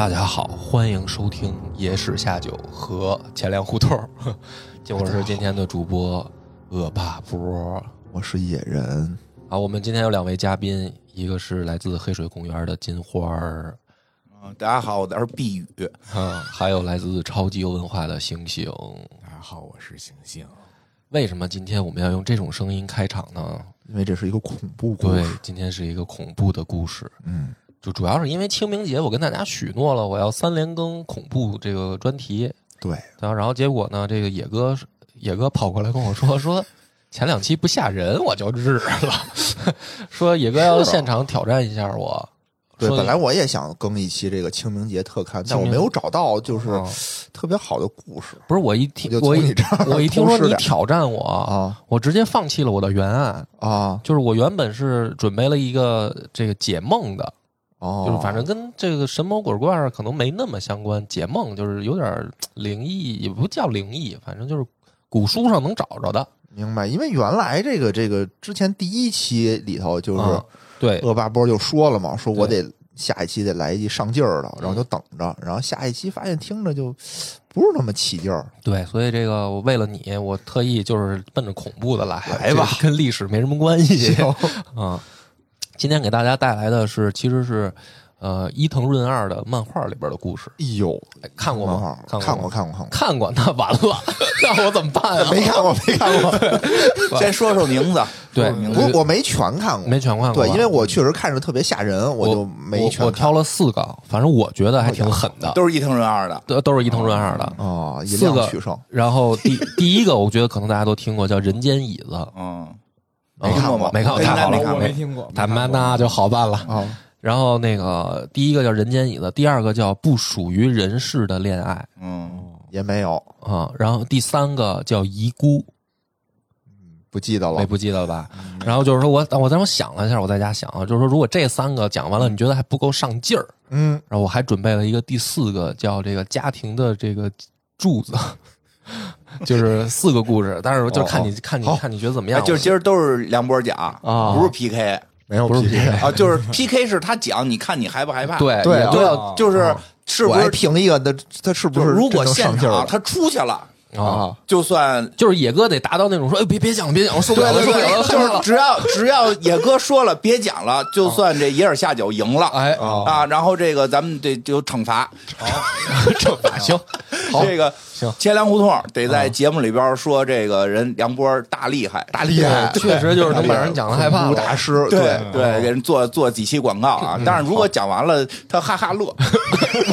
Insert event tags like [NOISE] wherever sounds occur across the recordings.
大家好，欢迎收听《野史下酒》和钱粮胡同儿，[LAUGHS] 我是今天的主播恶霸波。我是野人，好，我们今天有两位嘉宾，一个是来自黑水公园的金花儿，嗯，大家好，我是碧宇。啊，还有来自超级有文化的星星。大家好，我是星星。为什么今天我们要用这种声音开场呢？因为这是一个恐怖故事对事。，今天是一个恐怖的故事，嗯，就主要是因为清明节，我跟大家许诺了，我要三连更恐怖这个专题，对，然后然后结果呢，这个野哥野哥跑过来跟我说说。前两期不吓人，我就日了。[LAUGHS] 说野哥要现场挑战一下我。对，说本来我也想更一期这个清明节特刊，但我没有找到就是哦特别好的故事不是我一听我你这儿我一 [LAUGHS] 听说你挑战我，啊我直接放弃了我的原案。啊就是我原本是准备了一个这个解梦的，哦，就是反正跟这个神魔鬼怪可能没那么相关。解梦就是有点儿灵异，也不叫灵异，反正就是古书上能找着的。明白，因为原来这个这个之前第一期里头就是啊对，恶霸波就说了嘛，说我得下一期得来一上劲儿的，然后就等着，然后下一期发现听着就不是那么起劲儿。对，所以这个我为了你，我特意就是奔着恐怖的来，来吧跟历史没什么关系行啊。今天给大家带来的是，其实是呃伊藤润二的漫画里边的故事，哎呦，哎看过吗？看看过，看过，看过，看过，那完了，[LAUGHS] 那我怎么办啊？没看过，没看过。先说说名字，[LAUGHS] 对不，我没全看过，没全看过，对，因为我确实看着特别吓人，我我就没全看我我挑了四个，反正我觉得还挺狠的，都是伊藤润二的。都都是伊藤润二的。哦，以四个量取胜，然后第 [LAUGHS] 第一个，我觉得可能大家都听过，叫《人间椅子》，嗯，没看过没看过，太好了，没看过。我没听过，他妈那就好办了。啊，然后那个第一个叫《人间椅子》，第二个叫《不属于人世的恋爱。嗯，也没有，》啊，然后第三个叫《遗孤》，不记得了。没不记得了吧？然后就是说我我当时想了一下，我在家想啊，就是说如果这三个讲完了，你觉得还不够上劲儿，嗯，然后我还准备了一个第四个叫这个家庭的这个柱子。就是四个故事，但是就看你、看你好看你觉得怎么样？哎就是今儿都是梁波讲啊不是 PK 没有不是 PK，啊，就是 PK 是他讲，你看你害不害怕？对对对，就是是不是？评一个，他他是不是如果现场他出去了，啊，啊？就算就是野哥得达到那种说，哎，别别讲了，别讲了，受不了了，受不了了。就是只要只要野哥说了 [LAUGHS] 别讲了，就算这野尔下酒赢了。哎，啊啊，然后这个咱们得就惩罚，[LAUGHS] 惩罚 [LAUGHS] 行，好这个行千粮胡同得在节目里边说这个人梁波大厉害，大厉害，确实就是能把人讲的害怕恐怖了。大师，对对，给人做做几期广告啊。但是如果讲完了，他哈哈乐，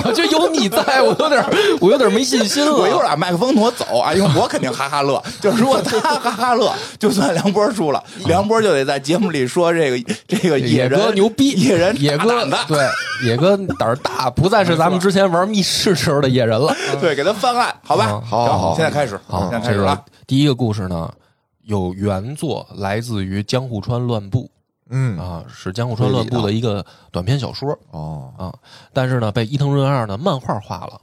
我就有你在，我有点我有点没信心了。我一会儿把麦克风挪走啊，因为我肯定哈哈乐。就是如果他哈哈乐，就算梁波输了，梁波就得在节目里说这个这个野人哥牛逼，野人野哥大，对野哥胆儿大，不再是咱们之前玩密室时候的野人了。[LAUGHS] 对，给他翻案，好吧？好好现在开始，好现在，开始了。第一个故事呢，有原作来自于江户川乱步嗯，啊，是江户川乱步的一个短篇小说。哦，啊，但是呢，被伊藤润二呢漫画化了。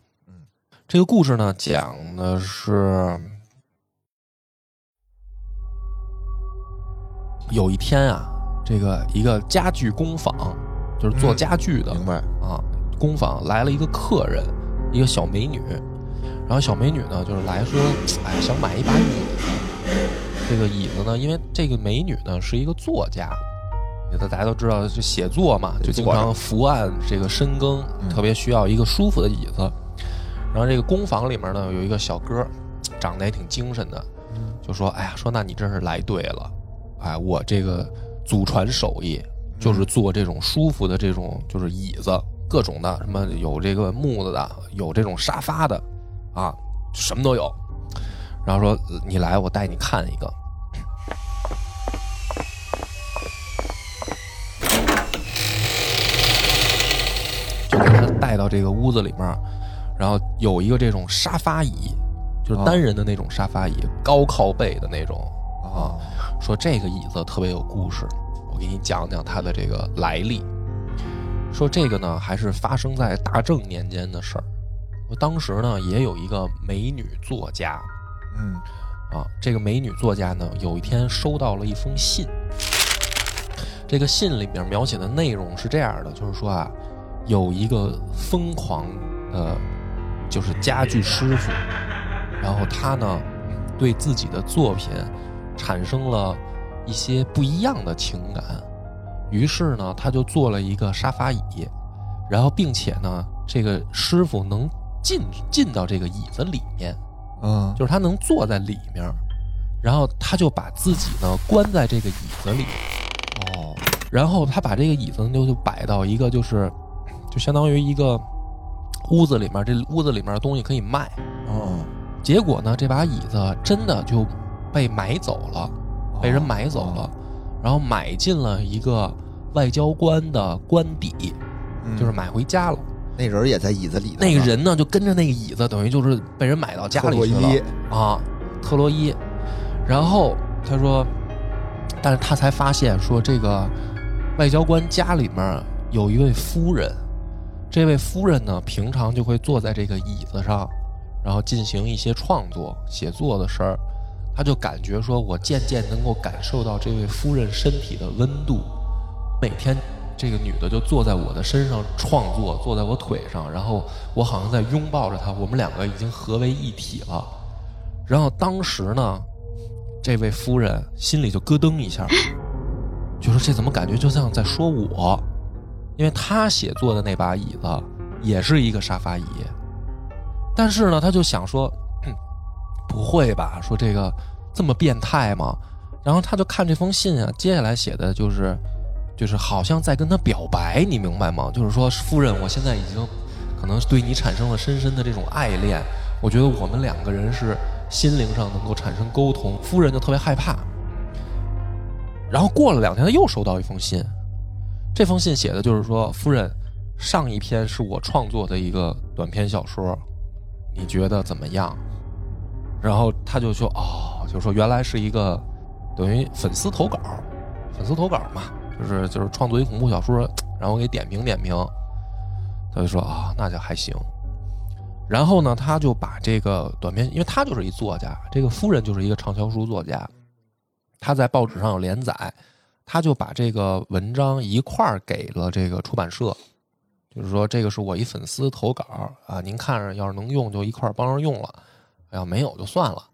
嗯，这个故事呢，讲的是有一天啊，这个一个家具工坊，就是做嗯家具的、明白，啊，工坊来了一个客人，一个小美女，然后小美女呢，就是来说，哎，想买一把椅子。这个椅子呢，因为这个美女呢是一个作家，大大家都知道，就写作嘛，就经常伏案这个深耕，嗯特别需要一个舒服的椅子。然后这个工坊里面呢有一个小哥，长得也挺精神的，就说：“哎呀，说那你真是来对了，哎，我这个祖传手艺就是做这种舒服的这种就是椅子，各种的，什么有这个木子的，有这种沙发的，啊，什么都有。”然后说：“你来，我带你看一个。”就把他带到这个屋子里面，然后有一个这种沙发椅，就是单人的那种沙发椅，高靠背的那种啊。说这个椅子特别有故事，我给你讲讲它的这个来历。说这个呢，还是发生在大正年间的事儿。我当时呢，也有一个美女作家嗯啊，这个美女作家呢，有一天收到了一封信。这个信里面描写的内容是这样的，就是说啊，有一个疯狂的，就是家具师傅，然后他呢对自己的作品产生了一些不一样的情感，于是呢他就做了一个沙发椅，然后并且呢这个师傅能进进到这个椅子里面，嗯，就是他能坐在里面，然后他就把自己呢关在这个椅子里，哦，然后他把这个椅子呢就就摆到一个就是，就相当于一个屋子里面，这屋子里面的东西可以卖。哦，结果呢，这把椅子真的就被买走了，被人买走了，然后买进了一个外交官的官邸，嗯就是买回家了。那人也在椅子里头，那个人呢，就跟着那个椅子，等于就是被人买到家里去特洛伊了啊，特洛伊。然后他说，但是他才发现说，这个外交官家里面有一位夫人，这位夫人呢，平常就会坐在这个椅子上，然后进行一些创作、写作的事儿。他就感觉说，我渐渐能够感受到这位夫人身体的温度，每天这个女的就坐在我的身上创作，坐在我腿上，然后我好像在拥抱着她，我们两个已经合为一体了。然后当时呢，这位夫人心里就咯噔一下，就说这怎么感觉就像在说我？因为他写作的那把椅子也是一个沙发椅，但是呢，他就想说，不会吧？说这个这么变态吗？然后他就看这封信啊，接下来写的就是，就是好像在跟他表白，你明白吗？就是说，夫人，我现在已经可能对你产生了深深的这种爱恋，我觉得我们两个人是心灵上能够产生沟通。夫人就特别害怕。然后过了两天，他又收到一封信，这封信写的就是说，夫人，上一篇是我创作的一个短篇小说，你觉得怎么样？然后他就说，哦，就说原来是一个等于粉丝投稿，粉丝投稿嘛，就是就是创作一恐怖小说，然后给点评点评。他就说啊、那就还行。然后呢，他就把这个短篇，因为他就是一作家，这个夫人就是一个畅销书作家，他在报纸上有连载，他就把这个文章一块儿给了这个出版社，就是说这个是我一粉丝投稿啊，您看着要是能用就一块儿帮着用了，要没有就算了。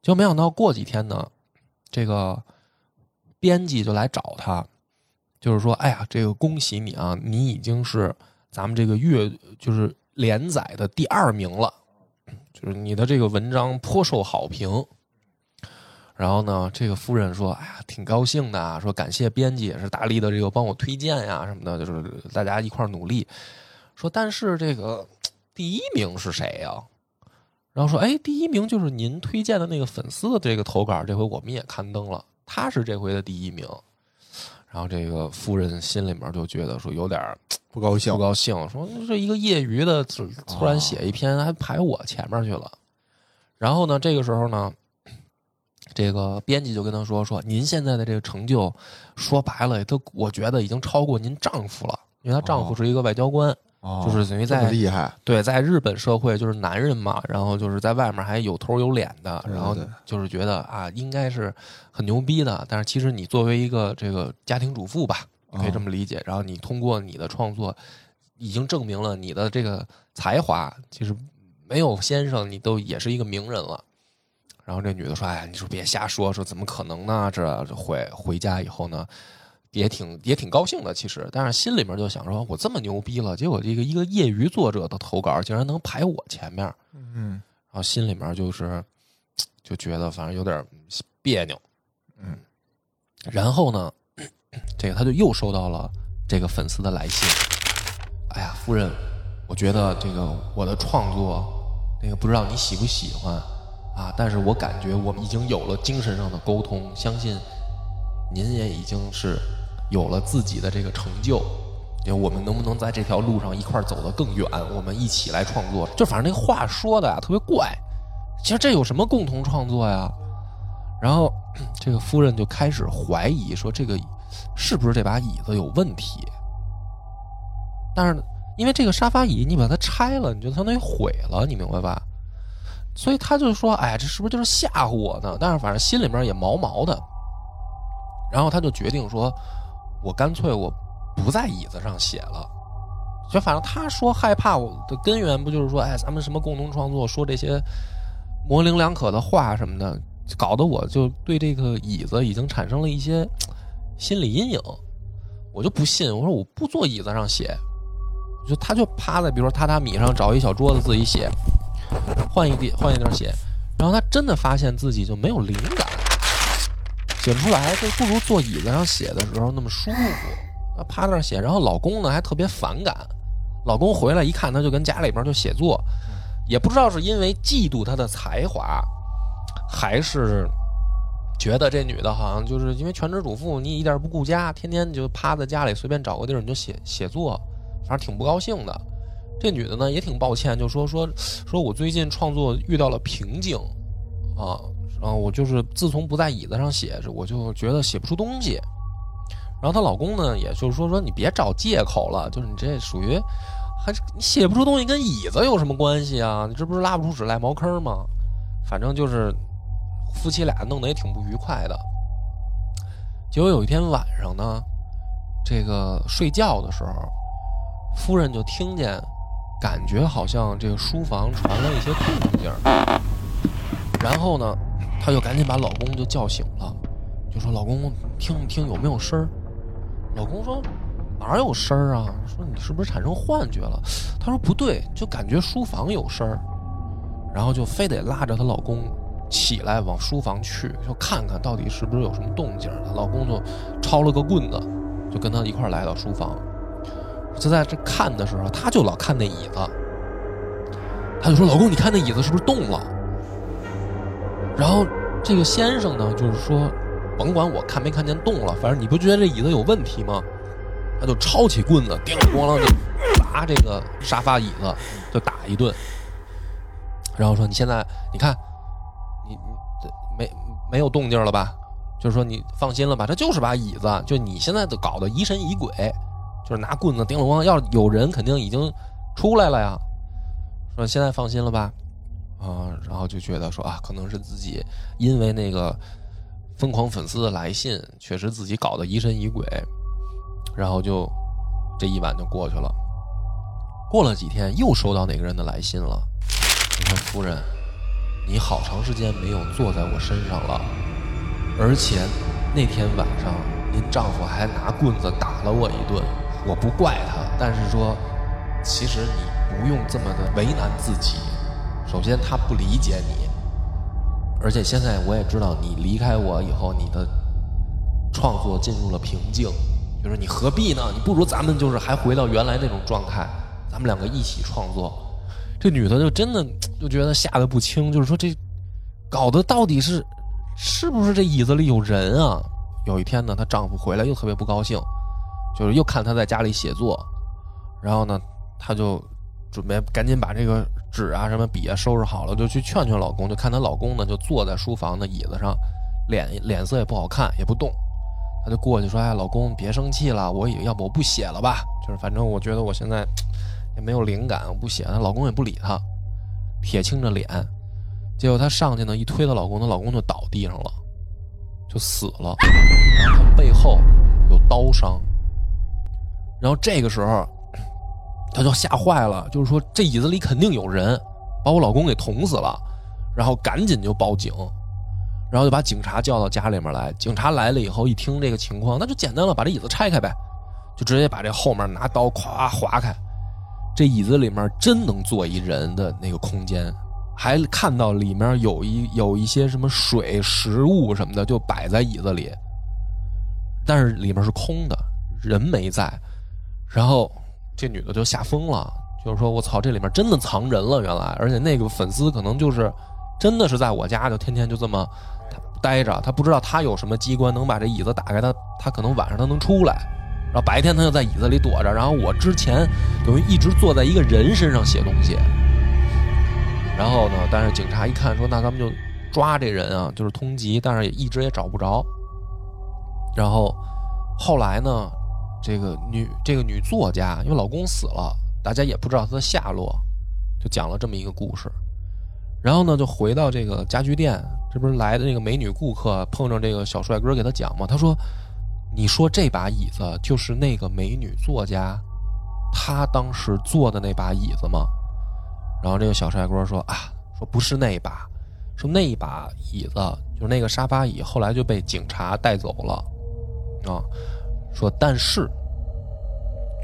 就没想到过几天呢，这个编辑就来找他，就是说，哎呀，这个恭喜你啊，你已经是咱们这个月就是连载的第二名了，就是你的这个文章颇受好评。然后呢，这个夫人说：“哎呀，挺高兴的啊，说感谢编辑也是大力的这个帮我推荐呀什么的，就是大家一块儿努力。说但是这个第一名是谁呀、然后说，哎，第一名就是您推荐的那个粉丝的这个投稿，这回我们也刊登了，他是这回的第一名。然后这个夫人心里面就觉得说有点不高兴不，高兴，说这一个业余的突突然写一篇还排我前面去了。然后呢，这个时候呢，这个编辑就跟他说说，您现在的这个成就，说白了，都我觉得已经超过您丈夫了，因为她丈夫是一个外交官，哦就是等于在厉害，对，在日本社会就是男人嘛，然后就是在外面还有头有脸的，然后就是觉得啊，应该是很牛逼的。但是其实你作为一个这个家庭主妇吧，你可以这么理解。然后你通过你的创作，已经证明了你的这个才华，其实没有先生，你都也是一个名人了。然后这女的说：“哎，你说别瞎说，说怎么可能呢？这这回回家以后呢，也挺也挺高兴的，其实，但是心里面就想说，我这么牛逼了，结果这个一个业余作者的投稿竟然能排我前面，嗯。然后心里面就是就觉得反正有点别扭，嗯，然后呢，这个他就又收到了这个粉丝的来信，哎呀，夫人，我觉得这个我的创作，那个不知道你喜不喜欢啊，但是我感觉我们已经有了精神上的沟通，相信您也已经是有了自己的这个成就。因为我们能不能在这条路上一块儿走得更远？我们一起来创作。就反正那话说的呀，特别怪。其实这有什么共同创作呀？然后 [CLEARS THROAT] 这个夫人就开始怀疑说，这个是不是这把椅子有问题？但是因为这个沙发椅你把它拆了，你就相当于毁了，你明白吧？所以他就说：“哎，这是不是就是吓唬我呢？”但是反正心里面也毛毛的。然后他就决定说：“我干脆我不在椅子上写了。”就反正他说害怕我的根源不就是说，哎，咱们什么共同创作，说这些模棱两可的话什么的，搞得我就对这个椅子已经产生了一些心理阴影。我就不信，我说我不坐椅子上写，就他就趴在比如说榻榻米上找一小桌子自己写，换一地换一地儿写，然后他真的发现自己就没有灵感，写不出来，就不如坐椅子上写的时候那么舒服。他趴那儿写，然后老公呢还特别反感。老公回来一看，他就跟家里边就写作，也不知道是因为嫉妒他的才华，还是觉得这女的好像就是因为全职主妇，你一点不顾家，天天就趴在家里随便找个地儿你就写写作，反正挺不高兴的。这女的呢也挺抱歉，就说说说我最近创作遇到了瓶颈啊，然后我就是自从不在椅子上写，我就觉得写不出东西。然后她老公呢，也就是说说你别找借口了，就是你这属于还是你写不出东西跟椅子有什么关系啊？你这不是拉不出屎赖茅坑吗？反正就是夫妻俩弄得也挺不愉快的。结果有一天晚上呢，这个睡觉的时候，夫人就听见，感觉好像这个书房传来一些动静，然后呢，她就赶紧把老公就叫醒了，就说：“老公，听一听有没有声儿？”老公说：“哪有声儿啊？说你是不是产生幻觉了？”她说：“不对，就感觉书房有声儿。”然后就非得拉着她老公起来往书房去，就看看到底是不是有什么动静儿。她老公就抄了个棍子，就跟她一块儿来到书房。就在这看的时候，她就老看那椅子，她就说：“老公，你看那椅子是不是动了？”然后这个先生呢，就是说。甭管我看没看见动了，反正你不觉得这椅子有问题吗？他就抄起棍子，叮咣啷就砸这个沙发椅子，就打一顿。然后说：“你现在你看，你你没没有动静了吧？就是说你放心了吧？这就是把椅子，就你现在都搞得疑神疑鬼，就是拿棍子叮了咣。要有人，肯定已经出来了呀。说现在放心了吧？啊，然后就觉得说啊，可能是自己因为那个。”疯狂粉丝的来信，确实自己搞得疑神疑鬼，然后就这一晚就过去了。过了几天，又收到哪个人的来信了？你说夫人，你好长时间没有坐在我身上了，而且那天晚上您丈夫还拿棍子打了我一顿。我不怪他，但是说，其实你不用这么的为难自己。首先，他不理解你。而且现在我也知道，你离开我以后，你的创作进入了瓶颈。就是你何必呢？你不如咱们就是还回到原来那种状态，咱们两个一起创作。这女的就真的就觉得吓得不轻，就是说这搞得到底是是不是这椅子里有人啊？有一天呢，她丈夫回来又特别不高兴，就是又看她在家里写作，然后呢，她就准备赶紧把这个。纸啊，什么笔啊，收拾好了就去劝劝老公。就看她老公呢，就坐在书房的椅子上，脸脸色也不好看，也不动。她就过去说：“哎，老公，别生气了，我也要不我不写了吧？就是反正我觉得我现在也没有灵感，我不写。”她老公也不理她，铁青着脸。结果她上去呢，一推她老公，她老公就倒地上了，就死了。然后她背后有刀伤。然后这个时候。他就吓坏了，就是说这椅子里肯定有人，把我老公给捅死了，然后赶紧就报警，然后就把警察叫到家里面来。警察来了以后，一听这个情况，那就简单了，把这椅子拆开呗，就直接把这后面拿刀咵划开。这椅子里面真能坐一人的那个空间，还看到里面有一有一些什么水、食物什么的，就摆在椅子里，但是里面是空的，人没在，然后。这女的就吓疯了，就是说我操，这里面真的藏人了，原来，而且那个粉丝可能就是真的是在我家，就天天就这么待着，他不知道他有什么机关能把这椅子打开，他他可能晚上他能出来，然后白天他就在椅子里躲着，然后我之前等于一直坐在一个人身上写东西，然后呢，但是警察一看说，那咱们就抓这人啊，就是通缉，但是也一直也找不着，然后后来呢？这个女这个女作家，因为老公死了，大家也不知道她的下落，就讲了这么一个故事。然后呢，就回到这个家具店，这不是来的那个美女顾客碰上这个小帅哥给他讲嘛？他说：“你说这把椅子就是那个美女作家她当时坐的那把椅子吗？然后这个小帅哥说啊，说不是那一把，说那一把椅子就是那个沙发椅，后来就被警察带走了啊。说但是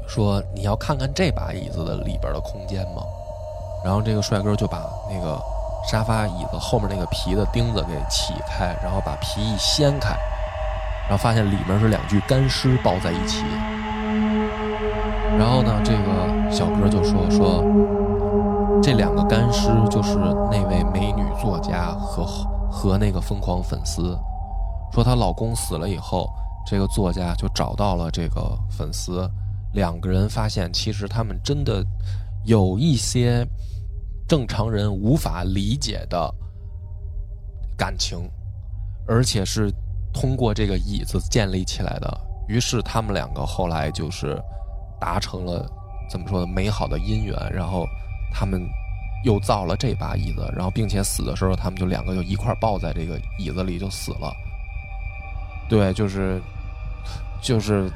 说你要看看这把椅子的里边的空间吗？然后这个帅哥就把那个沙发椅子后面那个皮的钉子给起开，然后把皮一掀开，然后发现里面是两具干尸抱在一起。然后呢，这个小哥就说说，这两个干尸就是那位美女作家和和那个疯狂粉丝，说她老公死了以后，这个作家就找到了这个粉丝，两个人发现其实他们真的有一些正常人无法理解的感情，而且是通过这个椅子建立起来的。于是他们两个后来就是达成了怎么说呢美好的姻缘，然后他们又造了这把椅子，然后并且死的时候他们就两个就一块抱在这个椅子里就死了。对，就是就是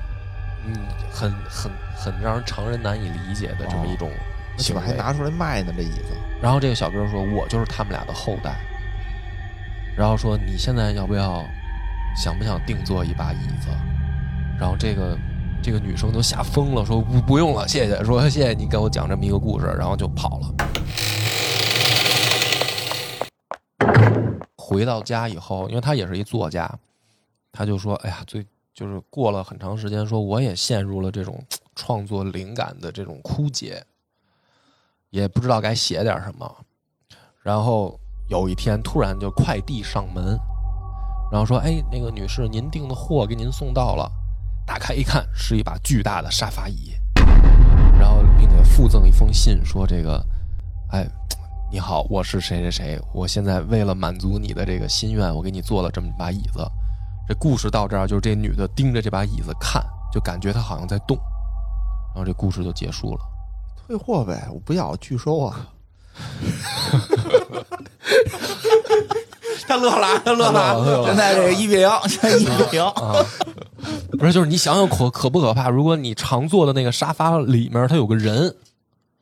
嗯，很很很让人常人难以理解的这么一种那怎么行为。还拿出来卖呢？这椅子然后这个小哥说：“我就是他们俩的后代。”然后说：“你现在要不要想不想定做一把椅子？”然后这个这个女生都吓疯了，说：“不不用了，谢谢。”说：“谢谢你给我讲这么一个故事。”然后就跑了。回到家以后，因为他也是一作家，他就说：“哎呀，最就是过了很长时间，说我也陷入了这种创作灵感的这种枯竭。”也不知道该写点什么。然后有一天突然就快递上门，然后说：“哎，那个女士，您订的货给您送到了。”打开一看，是一把巨大的沙发椅，然后并且附赠一封信，说：“这个，哎，你好，我是谁谁谁，我现在为了满足你的这个心愿，我给你做了这么一把椅子。”这故事到这儿，就是这女的盯着这把椅子看，就感觉她好像在动，然后这故事就结束了。退货呗，我不要拒收啊！[LAUGHS] 他乐了，他乐了现在这个一比零，现在一比零。啊，不是，就是你想想可可不可怕？如果你常坐的那个沙发里面它有个人，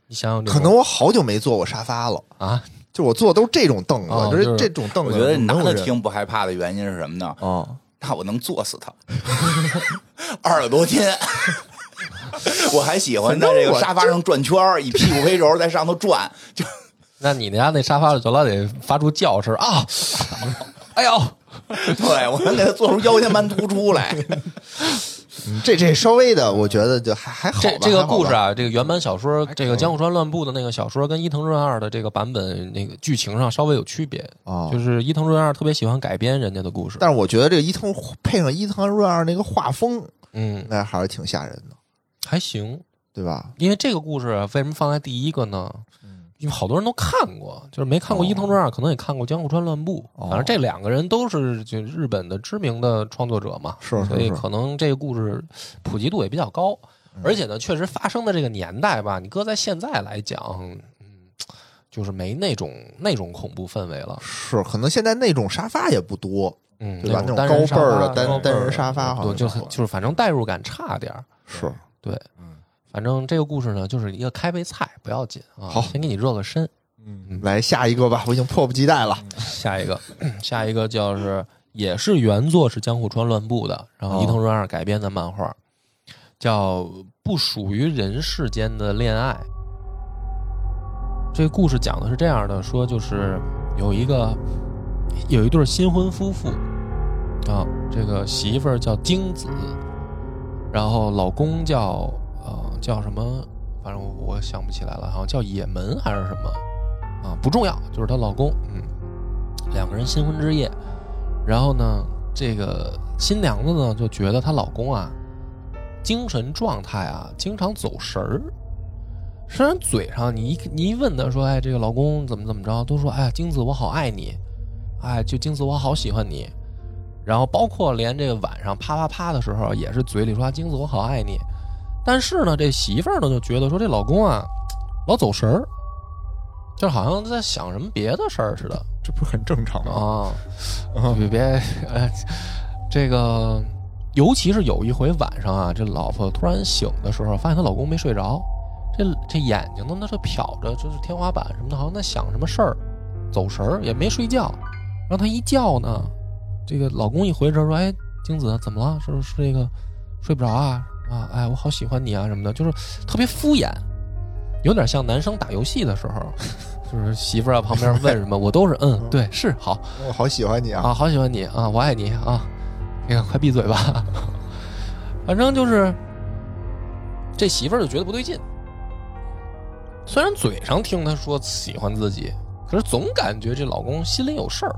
你想想可能我好久没坐过沙发了，啊，就我坐的都是这种凳子，就是哦就是这种凳子。我觉得男的没有人听不害怕的原因是什么呢？啊，那我能坐死他，二十多斤。我还喜欢在这个沙发上转圈儿，以屁股为轴在上头转，就那你家那沙发就老得发出叫声啊，哎呦，对我能给他做出腰间盘突出来。嗯这这稍微的，我觉得就还还好吧。这这个故事，啊，这个原版小说，这个江户川乱步的那个小说跟伊藤润二的这个版本那个剧情上稍微有区别，哦就是伊藤润二特别喜欢改编人家的故事，但是我觉得这个伊藤配上伊藤润二那个画风，嗯，那还是挺吓人的，还行，对吧？因为这个故事为什么放在第一个呢？因为好多人都看过，就是没看过哦伊藤润二，可能也看过江户川乱步。哦反正这两个人都是就日本的知名的创作者嘛，是是是所以可能这个故事普及度也比较高。而且呢，确实发生的这个年代吧，你搁在现在来讲，嗯，就是没那种那种恐怖氛围了。是，可能现在那种沙发也不多，嗯，对吧？那那种高背儿的单单人沙发好像，就就是反正代入感差点儿。是对，反正这个故事呢，就是一个开胃菜，不要紧啊，好先给你热个身。嗯来下一个吧，我已经迫不及待了。下一个，[CLEARS THROAT] 下一个叫是也是原作是江户川乱步的，然后伊藤润二改编的漫画，叫《不属于人世间的恋爱》。这个故事讲的是这样的，说就是有一个有一对新婚夫妇啊，这个媳妇儿叫京子，然后老公叫呃叫什么，反正我想不起来了，好像叫也门还是什么啊，不重要，就是她老公，嗯，两个人新婚之夜，然后呢，这个新娘子呢就觉得她老公啊，精神状态啊经常走神儿。虽然嘴上你一你一问她说，哎，这个老公怎么怎么着，都说，哎呀，京子我好爱你，哎，就精子我好喜欢你，然后包括连这个晚上啪啪啪的时候，也是嘴里说精子我好爱你，但是呢，这媳妇儿呢就觉得说这老公啊老走神儿，就好像在想什么别的事儿似的。这不是很正常吗？啊，啊别别，哎，这个，尤其是有一回晚上啊，这老婆突然醒的时候，发现她老公没睡着，这这眼睛呢，那是瞟着就是天花板什么的，好像在想什么事儿，走神儿也没睡觉。然后她一叫呢，这个老公一回神说：“哎，精子怎么了？是不是这个睡不着啊？啊，哎，我好喜欢你啊什么的，就是特别敷衍，有点像男生打游戏的时候，就是媳妇儿啊旁边问什么，我都是嗯，对，是好我好喜欢你啊！啊，好喜欢你啊，我爱你啊，你看快闭嘴吧。[LAUGHS] 反正就是这媳妇儿就觉得不对劲，虽然嘴上听他说喜欢自己，可是总感觉这老公心里有事儿。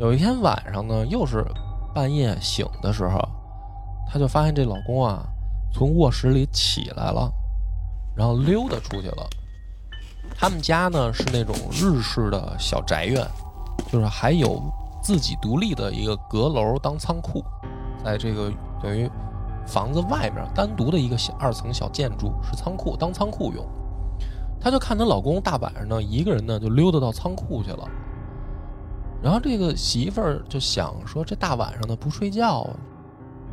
有一天晚上呢，又是半夜醒的时候，她就发现这老公啊从卧室里起来了，然后溜达出去了。他们家呢是那种日式的小宅院，就是还有自己独立的一个阁楼当仓库，在这个等于房子外面单独的一个小二层小建筑是仓库，当仓库用。她就看她老公大晚上呢一个人呢就溜达到仓库去了。然后这个媳妇儿就想说，这大晚上的不睡觉，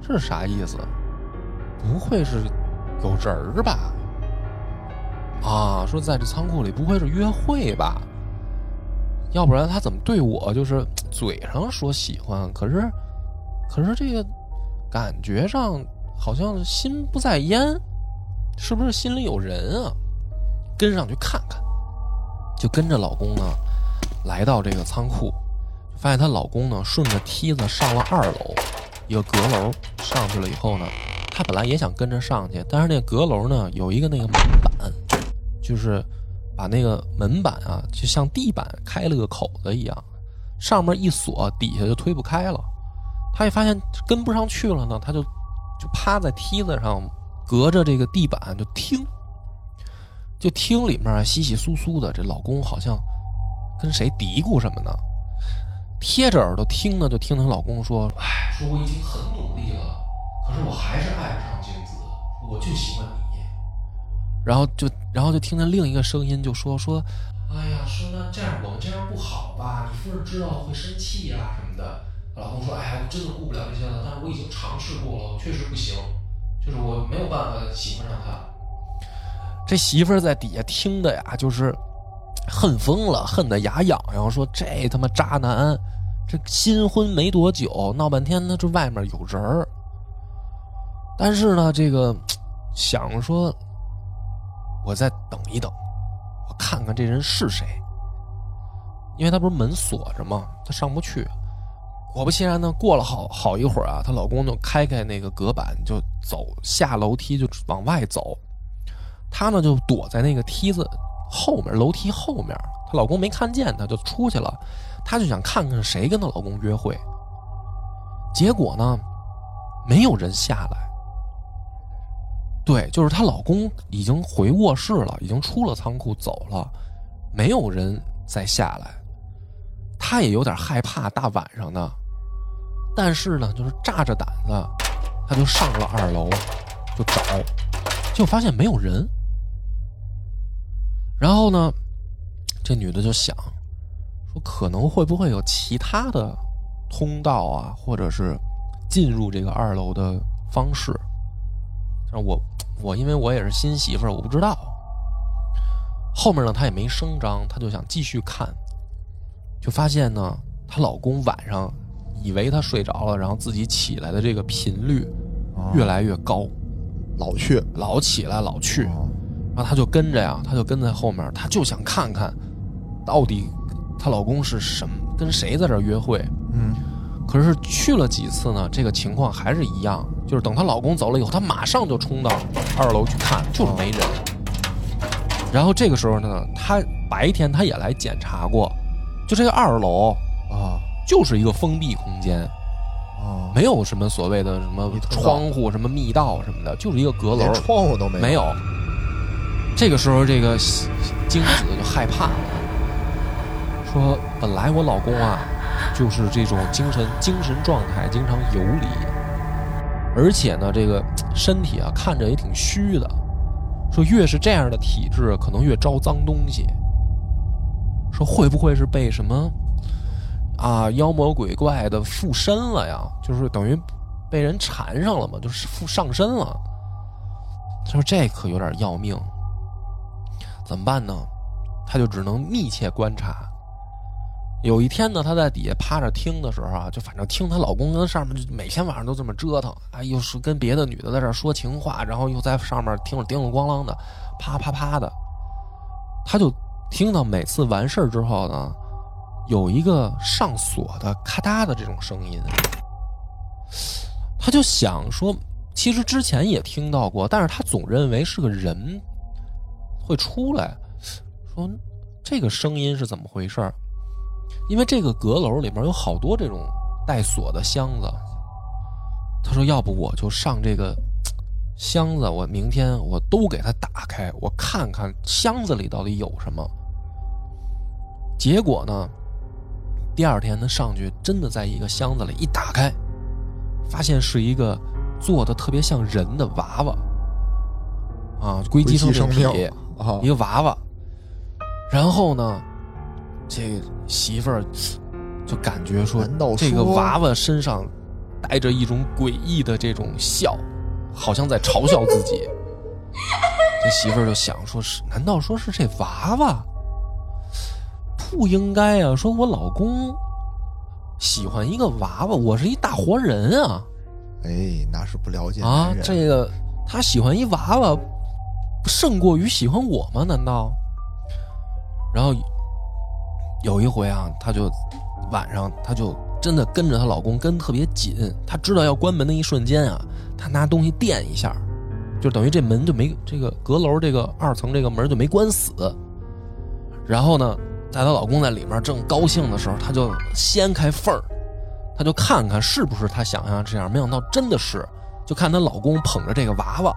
这是啥意思？不会是有人儿吧？啊，说在这仓库里不会是约会吧？要不然他怎么对我就是嘴上说喜欢，可是可是这个感觉上好像心不在焉，是不是心里有人啊？跟上去看看，就跟着老公呢来到这个仓库。发现她老公呢，顺着梯子上了二楼，一个阁楼上去了以后呢，她本来也想跟着上去，但是那个阁楼呢有一个那个门板，就是把那个门板啊，就像地板开了个口子一样，上面一锁，底下就推不开了。她一发现跟不上去了呢，她就就趴在梯子上，隔着这个地板就听，就听里面稀稀疏疏的，这老公好像跟谁嘀咕什么呢？贴着耳朵听呢，就听她老公说：“哎，说我已经很努力了，可是我还是爱不上精子，我就喜欢你。”然后就，然后就听见另一个声音就说：“说，哎呀，说那这样我们这样不好吧？你夫人知道了会生气呀、什么的。”老公说：“哎呀，我真的顾不了这些了，但是我已经尝试过了，我确实不行，就是我没有办法喜欢上他。”这媳妇儿在底下听的呀，就是恨疯了，恨得牙痒痒，说这他妈渣男，这新婚没多久，闹半天呢，这外面有人儿。但是呢，这个想说，我再等一等，我看看这人是谁，因为他不是门锁着吗？他上不去。果不其然呢，过了好好一会儿啊，她老公就开开那个隔板，就走下楼梯就往外走。她呢就躲在那个梯子后面，楼梯后面。她老公没看见她，就出去了。她就想看看谁跟她老公约会。结果呢，没有人下来。对，就是她老公已经回卧室了，已经出了仓库走了，没有人再下来。她也有点害怕，大晚上的。但是呢，就是炸着胆子，她就上了二楼，就找，结果发现没有人。然后呢，这女的就想说，可能会不会有其他的通道啊，或者是进入这个二楼的方式？但我我因为我也是新媳妇儿，我不知道。后面呢，她也没声张，她就想继续看，就发现呢，她老公晚上以为她睡着了，然后自己起来的这个频率越来越高，老去，老起来老去。哦然后她就跟着呀，她就跟在后面，她就想看看，到底她老公是什么跟谁在这儿约会。嗯，可是去了几次呢，这个情况还是一样，就是等她老公走了以后，她马上就冲到二楼去看，就是没人。然后这个时候呢，她白天她也来检查过，就这个二楼啊就是一个封闭空间，啊，没有什么所谓的什么窗户、什么密道什么的，就是一个阁楼连，窗户都没有，没有。这个时候，这个精子就害怕了，说：“本来我老公啊，就是这种精神精神状态经常游离，而且呢，这个身体啊看着也挺虚的。说越是这样的体质，可能越招脏东西。说会不会是被什么啊妖魔鬼怪的附身了呀？就是等于被人缠上了嘛，就是附上身了。他说这可有点要命，怎么办呢？他就只能密切观察。有一天呢，她在底下趴着听的时候啊，就反正听她老公跟上面就每天晚上都这么折腾，啊，又是跟别的女的在这说情话，然后又在上面听着叮铃咣啷的，啪啪啪的，她就听到每次完事儿之后呢，有一个上锁的咔嗒的这种声音，她就想说，其实之前也听到过，但是她总认为是个人会出来，说这个声音是怎么回事儿？因为这个阁楼里面有好多这种带锁的箱子，他说：“要不我就上这个箱子，我明天我都给它打开，我看看箱子里到底有什么。”结果呢，第二天他上去，真的在一个箱子里一打开，发现是一个做的特别像人的娃娃，啊，硅基生生体命啊一个娃娃。然后呢，这媳妇儿就感觉说这个娃娃身上带着一种诡异的这种笑，好像在嘲笑自己。这媳妇儿就想说是，难道说是这娃娃？不应该啊！说我老公喜欢一个娃娃，我是一大活人啊！哎，那是不了解啊这个他喜欢一娃娃，胜过于喜欢我吗？难道？然后有一回啊，她就晚上，她就真的跟着她老公跟特别紧。她知道要关门的一瞬间啊，她拿东西垫一下，就等于这门就没这个阁楼这个二层这个门就没关死。然后呢，在她老公在里面正高兴的时候，她就掀开缝儿，她就看看是不是她想象这样。没想到真的是，就看她老公捧着这个娃娃，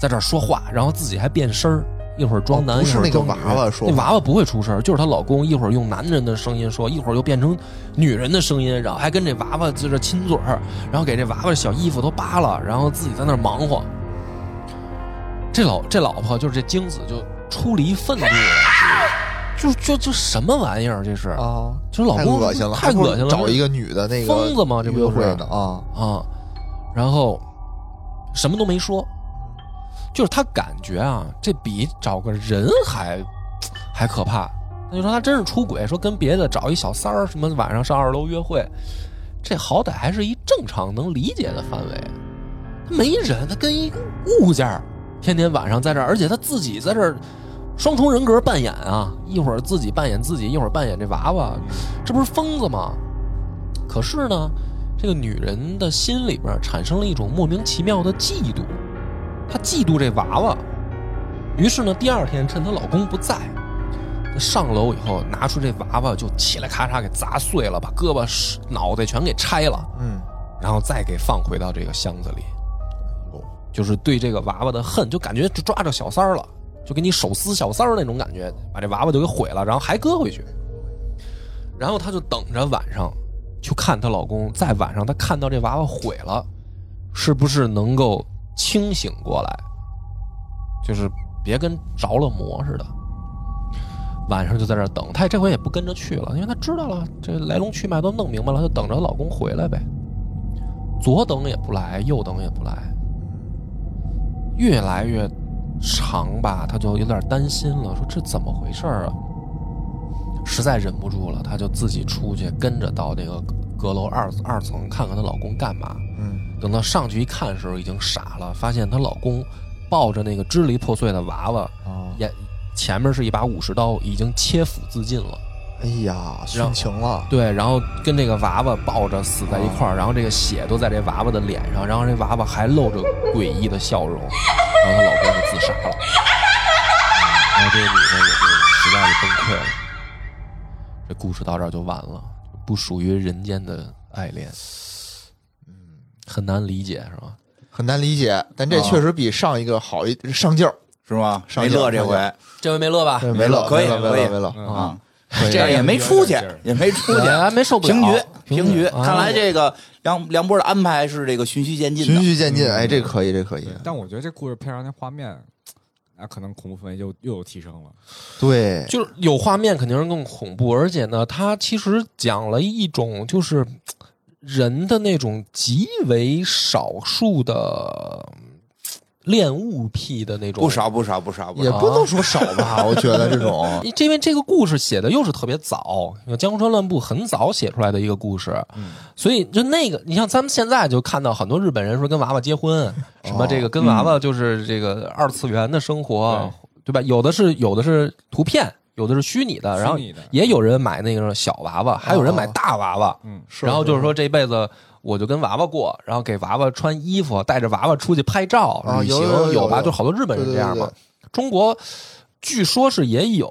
在这儿说话，然后自己还变声儿，一会儿装男，哦不是那个娃娃说那娃娃不会出声，就是她老公一会儿用男人的声音说，一会儿又变成女人的声音，然后还跟这娃娃在这亲嘴儿，然后给这娃娃小衣服都扒了，然后自己在那儿忙活。这老这老婆就是这精子就出离愤怒了，[LAUGHS] 就就就什么玩意儿这是？啊，就是老公太恶心了，太恶心了，找一个女的那个疯子吗这不约就是啊？啊，然后什么都没说，就是他感觉啊，这比找个人还 [TSK] 还可怕。那就说他真是出轨，说跟别的找一小三儿，什么晚上上二楼约会，这好歹还是一正常能理解的范围。他没人，他跟一物件儿天天晚上在这儿，而且他自己在这儿双重人格扮演啊，一会儿自己扮演自己，一会儿扮演这娃娃，这不是疯子吗？可是呢，这个女人的心里边产生了一种莫名其妙的嫉妒，她嫉妒这娃娃。于是呢，第二天趁她老公不在，她上楼以后拿出这娃娃就起来咔嚓给砸碎了，把胳膊、脑袋全给拆了，嗯，然后再给放回到这个箱子里。哦就是对这个娃娃的恨，就感觉就抓着小三儿了，就给你手撕小三儿那种感觉，把这娃娃就给毁了，然后还搁回去。然后她就等着晚上去看她老公，在晚上她看到这娃娃毁了，是不是能够清醒过来，就是别跟着了魔似的。晚上就在这儿等，她这回也不跟着去了，因为她知道了这来龙去脉都弄明白了，就等着老公回来呗。左等也不来，右等也不来，越来越长吧，她就有点担心了，说这怎么回事啊？实在忍不住了，她就自己出去跟着到那个阁楼二二层看看她老公干嘛。嗯，等到上去一看的时候，已经傻了，发现她老公抱着那个支离破碎的娃娃，啊，眼前面是一把武士刀，已经切腹自尽了。哎呀，殉情了，对，然后跟这个娃娃抱着死在一块儿，然后这个血都在这娃娃的脸上，然后这娃娃还露着诡异的笑容，然后她老公就自杀了，[LAUGHS] 然后这个女的也就实在是崩溃了。这故事到这儿就完了，不属于人间的爱恋，嗯，很难理解是吧？很难理解，但这确实比上一个好一上劲儿，是吗？上没乐这上回这回没乐吧？没乐，可以可以没了，没了，嗯啊，这样也没出去，也没出去，还没受不了平局平局。啊看来这个梁梁波的安排是这个循序渐进循的。序渐进，哎，这可以，这可以对，，但我觉得这故事配上那画面，那可能恐怖氛围又又有提升了。对，就是有画面肯定是更恐怖，而且呢，它其实讲了一种就是人的那种极为少数的恋物癖的那种，不。少不少不少不少。也不能说少吧，[LAUGHS] 我觉得这种因为这个故事写的又是特别早，《江户川乱步》很早写出来的一个故事，所以就那个，你像咱们现在就看到很多日本人说跟娃娃结婚，什么这个跟娃娃就是这个二次元的生活，对吧？有的是有的是图片，有的是虚拟的，然后也有人买那个小娃娃，还有人买大娃娃，嗯，是然后就是说这辈子我就跟娃娃过，然后给娃娃穿衣服，带着娃娃出去拍照、旅行，啊有吧？有就好多日本人这样嘛。中国据说是也有，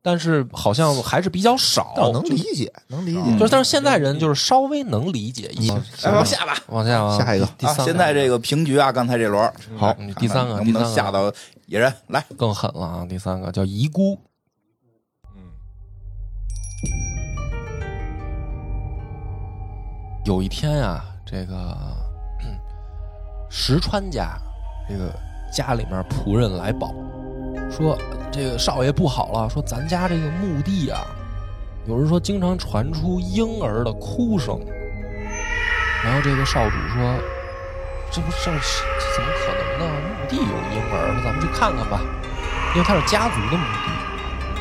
但是好像还是比较少。能理解，能理解。就是，但是现在人就是稍微能理解一些。来往下吧。往下啊，下一个啊，第三，现在这个平局啊，刚才这轮好嗯第三个，能不能第三个下到野人来？更狠了啊！第三个叫遗孤，有一天啊，这个 [CLEARS THROAT] 石川家这个家里面仆人来报，说这个少爷不好了，说咱家这个墓地啊，有人说经常传出婴儿的哭声。然后这个少主说：“这不这这怎么可能呢？墓地有婴儿，咱们去看看吧，因为他是家族的墓地，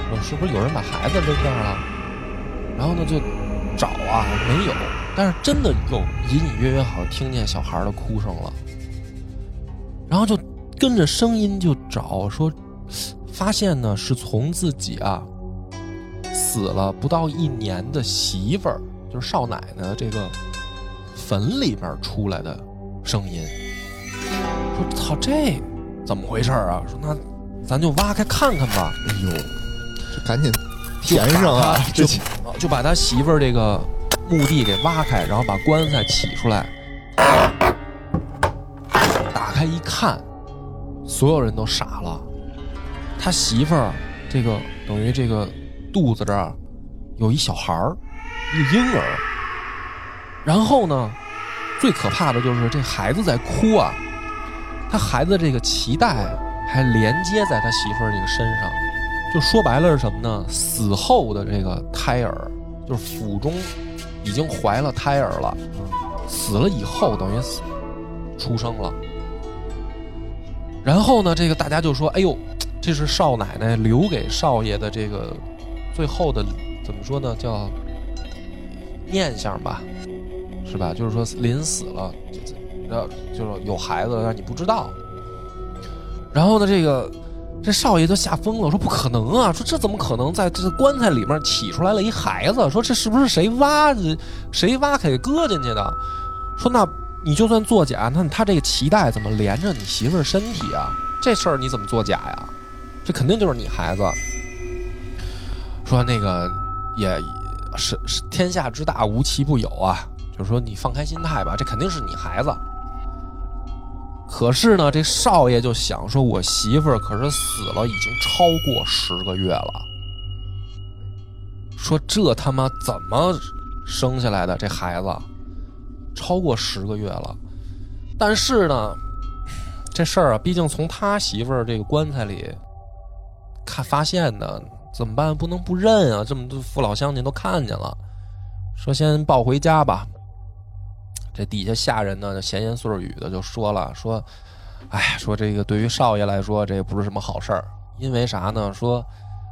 说是不是有人把孩子扔这儿了？然后呢就找啊，没有，但是真的有隐隐约约好像听见小孩的哭声了，然后就跟着声音就找，说发现呢是从自己啊死了不到一年的媳妇儿，就是少奶奶这个坟里边出来的声音，说操这怎么回事啊？说那咱就挖开看看吧。哎呦，这赶紧填上啊！这就就把他媳妇儿这个墓地给挖开，然后把棺材起出来，打开一看，所有人都傻了。他媳妇儿这个等于这个肚子这儿有一小孩儿，一个婴儿。然后呢，最可怕的就是这孩子在哭啊，他孩子这个脐带还连接在他媳妇儿这个身上。就说白了是什么呢？死后的这个胎儿，就是腹中已经怀了胎儿了，死了以后等于死出生了。然后呢，这个大家就说：“哎呦，这是少奶奶留给少爷的这个最后的怎么说呢？叫念想吧，是吧？就是说临死了，然后就是有孩子但你不知道。然后呢，这个这少爷都吓疯了，说不可能啊！说这怎么可能在这棺材里面起出来了一孩子？说这是不是谁挖的？谁挖开给搁进去的？说那你就算作假，那他这个脐带怎么连着你媳妇儿身体啊？这事儿你怎么作假呀？这肯定就是你孩子。说那个也是是天下之大无奇不有啊，就是说你放开心态吧，这肯定是你孩子。可是呢，这少爷就想说，我媳妇儿可是死了，已经超过十个月了。说这他妈怎么生下来的这孩子，超过十个月了。但是呢，这事儿啊，毕竟从他媳妇儿这个棺材里看发现的，怎么办？不能不认啊！这么多父老乡亲都看见了，说先抱回家吧。这底下下人呢，就闲言碎语的就说了，说，哎，说这个对于少爷来说，这也不是什么好事儿，因为啥呢？说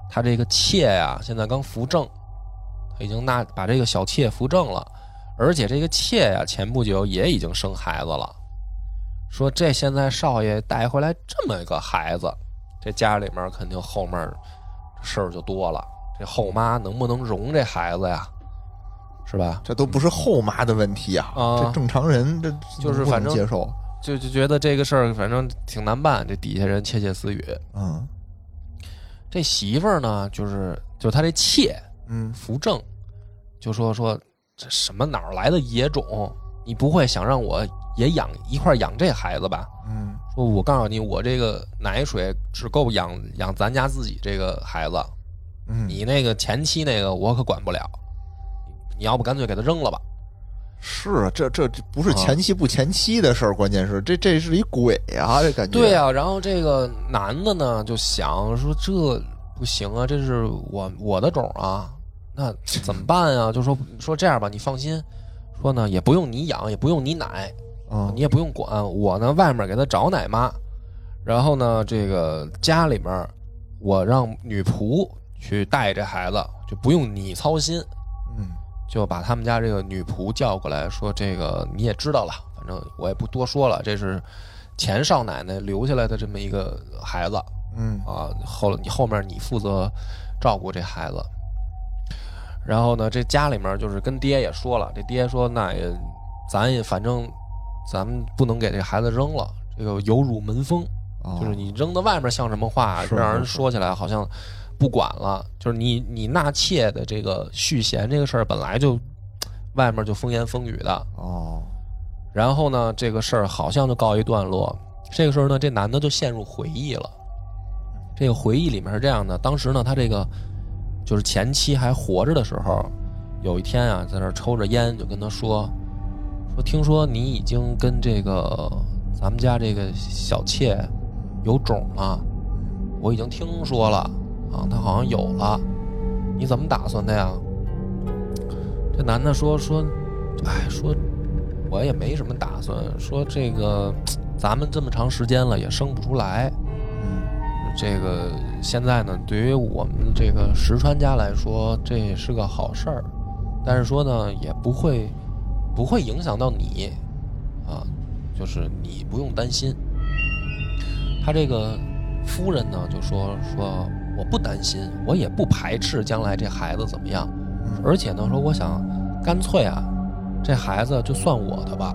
他这个妾呀，现在刚扶正，他已经纳把这个小妾扶正了，而且这个妾呀，前不久也已经生孩子了。说这现在少爷带回来这么一个孩子，这家里面肯定后面事儿就多了。这后妈能不能容这孩子呀？是吧？这都不是后妈的问题啊！啊这正常人这就是反正接受。就就觉得这个事儿反正挺难办，这底下人窃窃私语。嗯这媳妇儿呢，就是就他这妾嗯扶正，就说说这什么哪儿来的野种？你不会想让我也养一块养这孩子吧？嗯说我告诉你，我这个奶水只够养养咱家自己这个孩子，嗯，你那个前妻那个我可管不了。你要不干脆给他扔了吧？是啊这这这不是啊前妻不前妻的事儿，关键是这这是一鬼啊！这感觉对呀、然后这个男的呢就想说这不行啊，这是我我的种啊，那 [LAUGHS] 怎么办啊？就说说这样吧，你放心，说呢也不用你养，也不用你奶，啊你也不用管，我呢外面给他找奶妈，然后呢，这个家里面我让女仆去带这孩子，就不用你操心，嗯就把他们家这个女仆叫过来说：“这个你也知道了，反正我也不多说了，这是前少奶奶留下来的这么一个孩子嗯啊，后你后面你负责照顾这孩子。”然后呢，这家里面就是跟爹也说了，这爹说：“那也，咱也反正咱们不能给这孩子扔了，这个有辱门风。”哦就是你扔到外面像什么话，让人说起来好像不管了。就是你你纳妾的这个续弦这个事儿，本来就外面就风言风语的。哦然后呢，这个事儿好像就告一段落。这个时候呢，这男的就陷入回忆了。这个回忆里面是这样的：当时呢，他这个就是前妻还活着的时候，有一天啊，在那抽着烟，就跟他说：“说听说你已经跟这个咱们家这个小妾有种了，我已经听说了啊，他好像有了，你怎么打算的呀？”这男的说：“说，哎，说我也没什么打算，说这个咱们这么长时间了也生不出来，嗯这个现在呢，对于我们这个石川家来说，这也是个好事儿，但是说呢，也不会不会影响到你啊，就是你不用担心。他这个夫人呢就说说我不担心，我也不排斥将来这孩子怎么样，嗯而且呢说我想干脆啊，这孩子就算我的吧，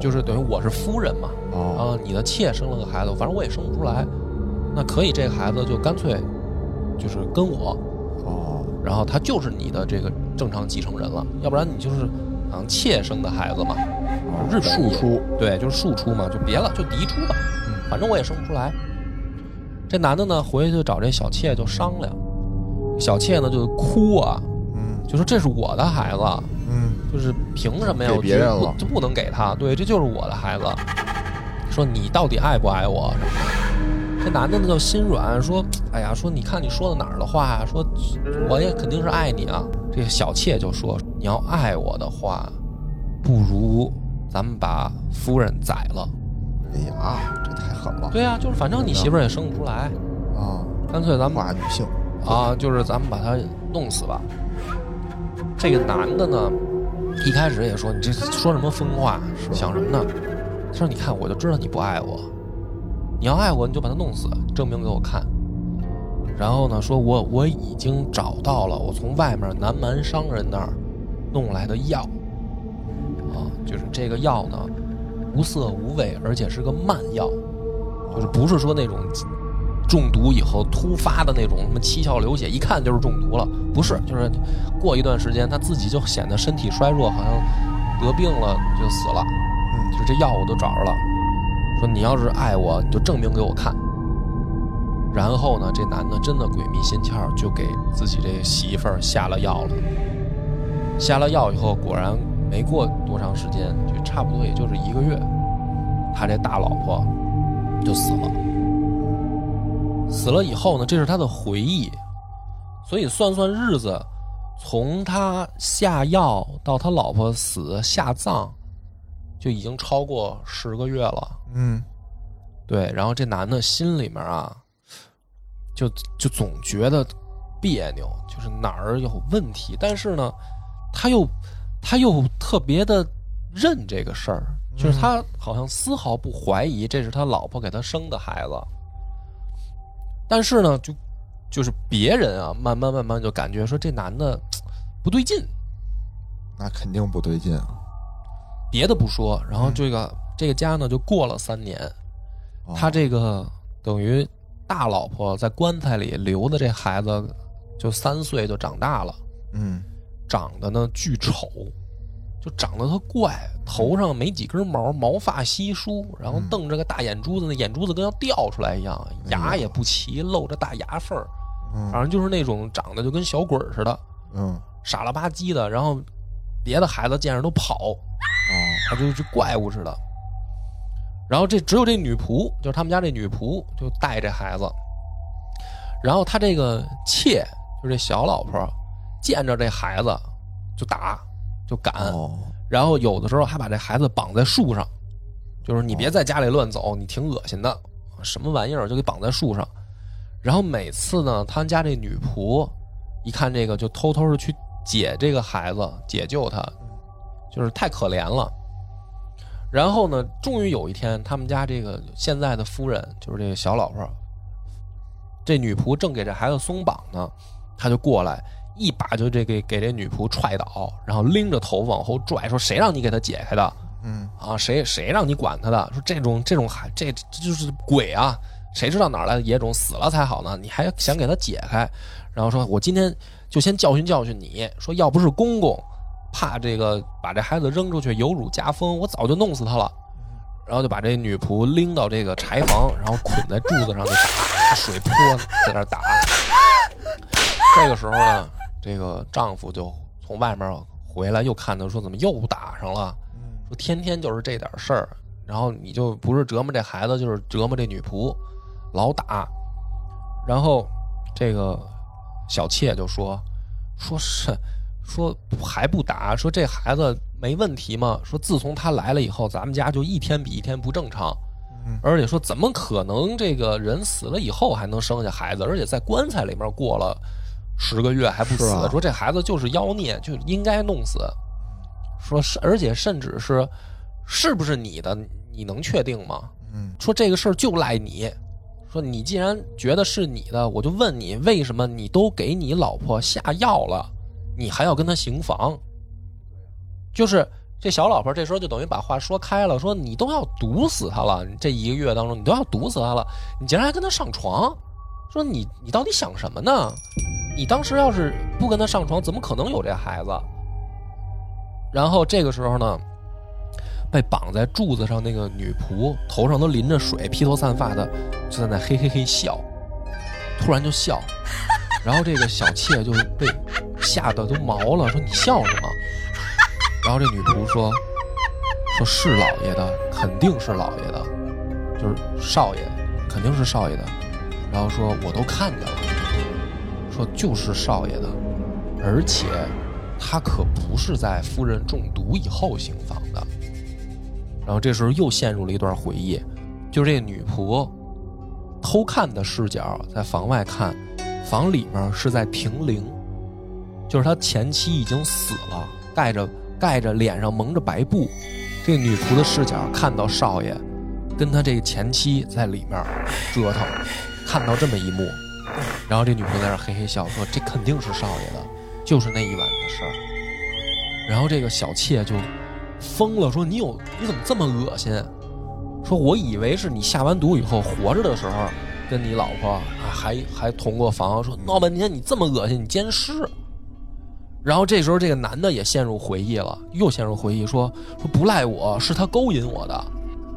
就是等于我是夫人嘛，哦啊，你的妾生了个孩子，反正我也生不出来，那可以，这个孩子就干脆就是跟我，哦然后他就是你的这个正常继承人了，要不然你就是好像妾生的孩子嘛，日本庶出对，就是庶出嘛，就别了，就嫡出吧，嗯反正我也生不出来。这男的呢，回去就找这小妾就商量，小妾呢就哭啊，嗯就说这是我的孩子，嗯就是凭什么呀？我觉得别人了不就不能给他？对，这就是我的孩子。说你到底爱不爱我什么的？这男的呢就心软，说：“哎呀，说你看你说的哪儿的话呀？说我也肯定是爱你啊。”这小妾就说：“你要爱我的话，不如咱们把夫人宰了。哎呀，这太狠了对呀、就是反正你媳妇儿也生不出来，啊！干脆咱们把女性啊，就是咱们把她弄死吧。这个男的呢，一开始也说你这说什么疯话，想什么呢？他说你看我就知道你不爱我，你要爱我你就把他弄死，证明给我看。然后呢，说我我已经找到了我从外面南蛮商人那儿弄来的药，啊，就是这个药呢，无色无味，而且是个慢药，就是不是说那种中毒以后突发的那种什么七窍流血，一看就是中毒了，不是，就是过一段时间他自己就显得身体衰弱，好像得病了就死了。嗯就是这药我都找着了，说你要是爱我，你就证明给我看。然后呢，这男的真的鬼迷心窍，就给自己这媳妇儿下了药了。下了药以后，果然没过多长时间，就差不多也就是一个月，他这大老婆就死了。死了以后呢，这是他的回忆，所以算算日子，从他下药到他老婆死下葬，就已经超过十个月了。嗯对，然后这男的心里面啊，就就总觉得别扭，就是哪儿有问题，但是呢，他又他又特别的认这个事儿，就是他好像丝毫不怀疑这是他老婆给他生的孩子，但是呢，就就是别人啊，慢慢慢慢就感觉说这男的不对劲，那肯定不对劲啊！别的不说，然后这个、这个家呢就过了三年，哦。他这个等于大老婆在棺材里留的这孩子，就三岁就长大了，嗯长得呢巨丑，就长得特怪，头上没几根毛，毛发稀疏，然后瞪着个大眼珠子，那眼珠子跟要掉出来一样，牙也不齐，露着大牙缝儿，嗯。反正就是那种长得就跟小鬼似的，嗯。傻了吧唧的，然后别的孩子见着都跑，哦。他就就怪物似的。然后这只有这女仆，就是他们家这女仆，就带这孩子。然后他这个妾，就是这小老婆，见着这孩子就打，就赶。哦然后有的时候还把这孩子绑在树上，就是你别在家里乱走，你挺恶心的什么玩意儿，就给绑在树上。然后每次呢，他们家这女仆一看这个，就偷偷的去解这个孩子，解救他，就是太可怜了。然后呢，终于有一天，他们家这个现在的夫人，就是这个小老婆，这女仆正给这孩子松绑呢，她就过来一把就这给给这女仆踹倒，然后拎着头往后拽，说：“谁让你给他解开的？嗯啊，谁谁让你管他的？说这种这种孩这这就是鬼啊！谁知道哪儿来的野种？死了才好呢！你还想给他解开？然后说我今天就先教训教训你，说要不是公公怕这个把这孩子扔出去有辱家风，我早就弄死他了。然后就把这女仆拎到这个柴房，然后捆在柱子上就打，水泼在那打。这个时候呢，这个丈夫就从外面回来，又看到说怎么又打上了。说天天就是这点事儿，然后你就不是折磨这孩子，就是折磨这女仆，老打。然后这个小妾就说：“说是说还不打，说这孩子没问题吗？说自从他来了以后，咱们家就一天比一天不正常，嗯而且说怎么可能这个人死了以后还能生下孩子？而且在棺材里面过了十个月还不死，啊说这孩子就是妖孽，就应该弄死。说是，而且甚至是是不是你的，你能确定吗？嗯说这个事儿就赖你。说你既然觉得是你的，我就问你，为什么你都给你老婆下药了，你还要跟她行房？就是这小老婆这时候就等于把话说开了，说你都要毒死她了，这一个月当中你都要毒死她了，你竟然还跟她上床？说你你到底想什么呢？你当时要是不跟他上床，怎么可能有这孩子？然后这个时候呢，被绑在柱子上那个女仆头上都淋着水，披头散发的，就在那嘿嘿嘿笑，突然就笑，然后这个小妾就被吓得都毛了，说你笑什么？然后这女仆说，说是老爷的，肯定是老爷的，就是少爷，肯定是少爷的。然后说我都看见了，说就是少爷的，而且他可不是在夫人中毒以后行房的。然后这时候又陷入了一段回忆，就是这女仆偷看的视角，在房外看，房里面是在停灵，就是他前妻已经死了，盖着盖着脸上蒙着白布，这女仆的视角看到少爷跟他这个前妻在里面折腾，看到这么一幕，然后这女仆在那嘿嘿笑，说这肯定是少爷的，就是那一晚的事儿。然后这个小妾就疯了，说你有你怎么这么恶心？说我以为是你下完毒以后活着的时候跟你老婆还还同过房，说闹半天你这么恶心，你奸尸。然后这时候这个男的也陷入回忆了，又陷入回忆说说不赖我，是他勾引我的，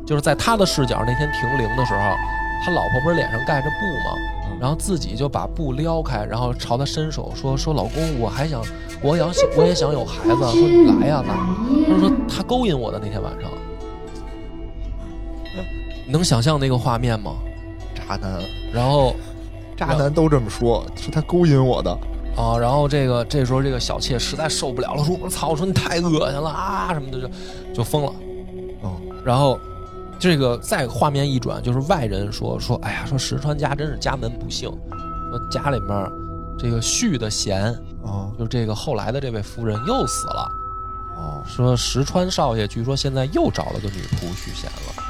就是在他的视角那天停灵的时候，他老婆不是脸上盖着布吗？然后自己就把布撩开，然后朝他伸手说说老公，我还想，我想我也想有孩子，说你来呀、来他说他勾引我的那天晚上，你能想象那个画面吗？渣男，然后渣男都这么说，是他勾引我的。啊，然后这个这时候这个小妾实在受不了了，说我操，我说你太恶心了啊什么的，就就疯了。嗯，然后这个再画面一转，就是外人说说，哎呀，说石川家真是家门不幸，说家里面这个续的贤，啊就这个后来的这位夫人又死了。哦说石川少爷据说现在又找了个女仆续弦了。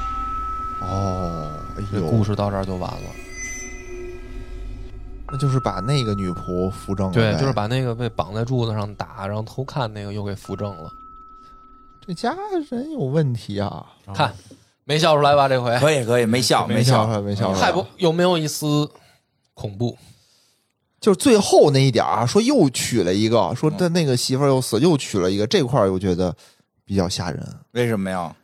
哦，哎这呦，故事到这儿就完了。那就是把那个女仆扶正了。对，就是把那个被绑在柱子上打，然后偷看那个又给扶正了。这家人有问题啊！看，没笑出来吧？这回可以可以，没笑没笑出，来，没笑出来。太不有没有一丝恐怖？就是最后那一点儿啊，说又娶了一个，说他那个媳妇儿又死，又娶了一个，这块儿我觉得比较吓人。为什么呀？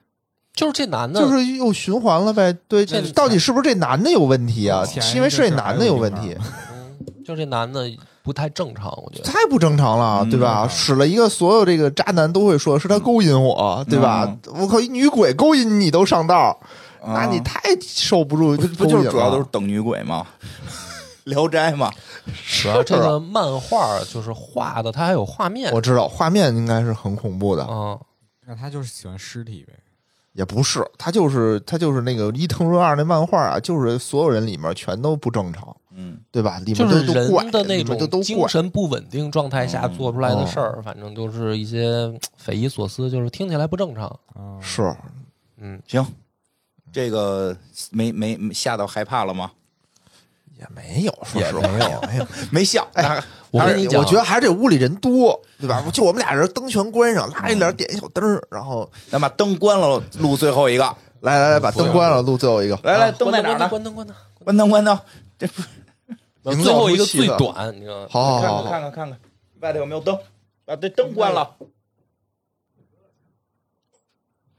就是这男的，就是又循环了呗。对，这这到底是不是这男的有问题啊？是因为是这男的有问题，嗯，就这男的不太正常，我觉得。太不正常了，嗯对吧？使了一个所有这个渣男都会说是他勾引我，对吧？我靠，一女鬼勾引你都上道，那你啊太受不住不不勾引就是主要了都是等女鬼吗？[LAUGHS] 聊斋嘛，主要这个漫画就是画的，它还有画面。我知道画面应该是很恐怖的，嗯，那他就是喜欢尸体呗。也不是，他就是他就是那个伊藤润二那漫画啊，就是所有人里面全都不正常，嗯，对吧？里面就是都都怪人的那种精神不稳定状态下嗯做出来的事儿，反正都是一些嗯匪夷所思，就是听起来不正常。啊，是嗯，行，这个没没没吓到害怕了吗？也没有，说也实话没 [LAUGHS] 有没有。没笑。哎我跟你讲，我觉得还是这屋里人多，对吧？就我们俩人，灯全关上，拉一帘点一小灯儿，然后咱把灯关了，录最后一个。来来来，把灯关了，录最后一个。来来，啊灯在哪儿呢？关灯，关灯，关灯，关灯。这不最后一个最短，你知道吗？看好好好好，看看看看看，外头有没有灯？把这灯关了。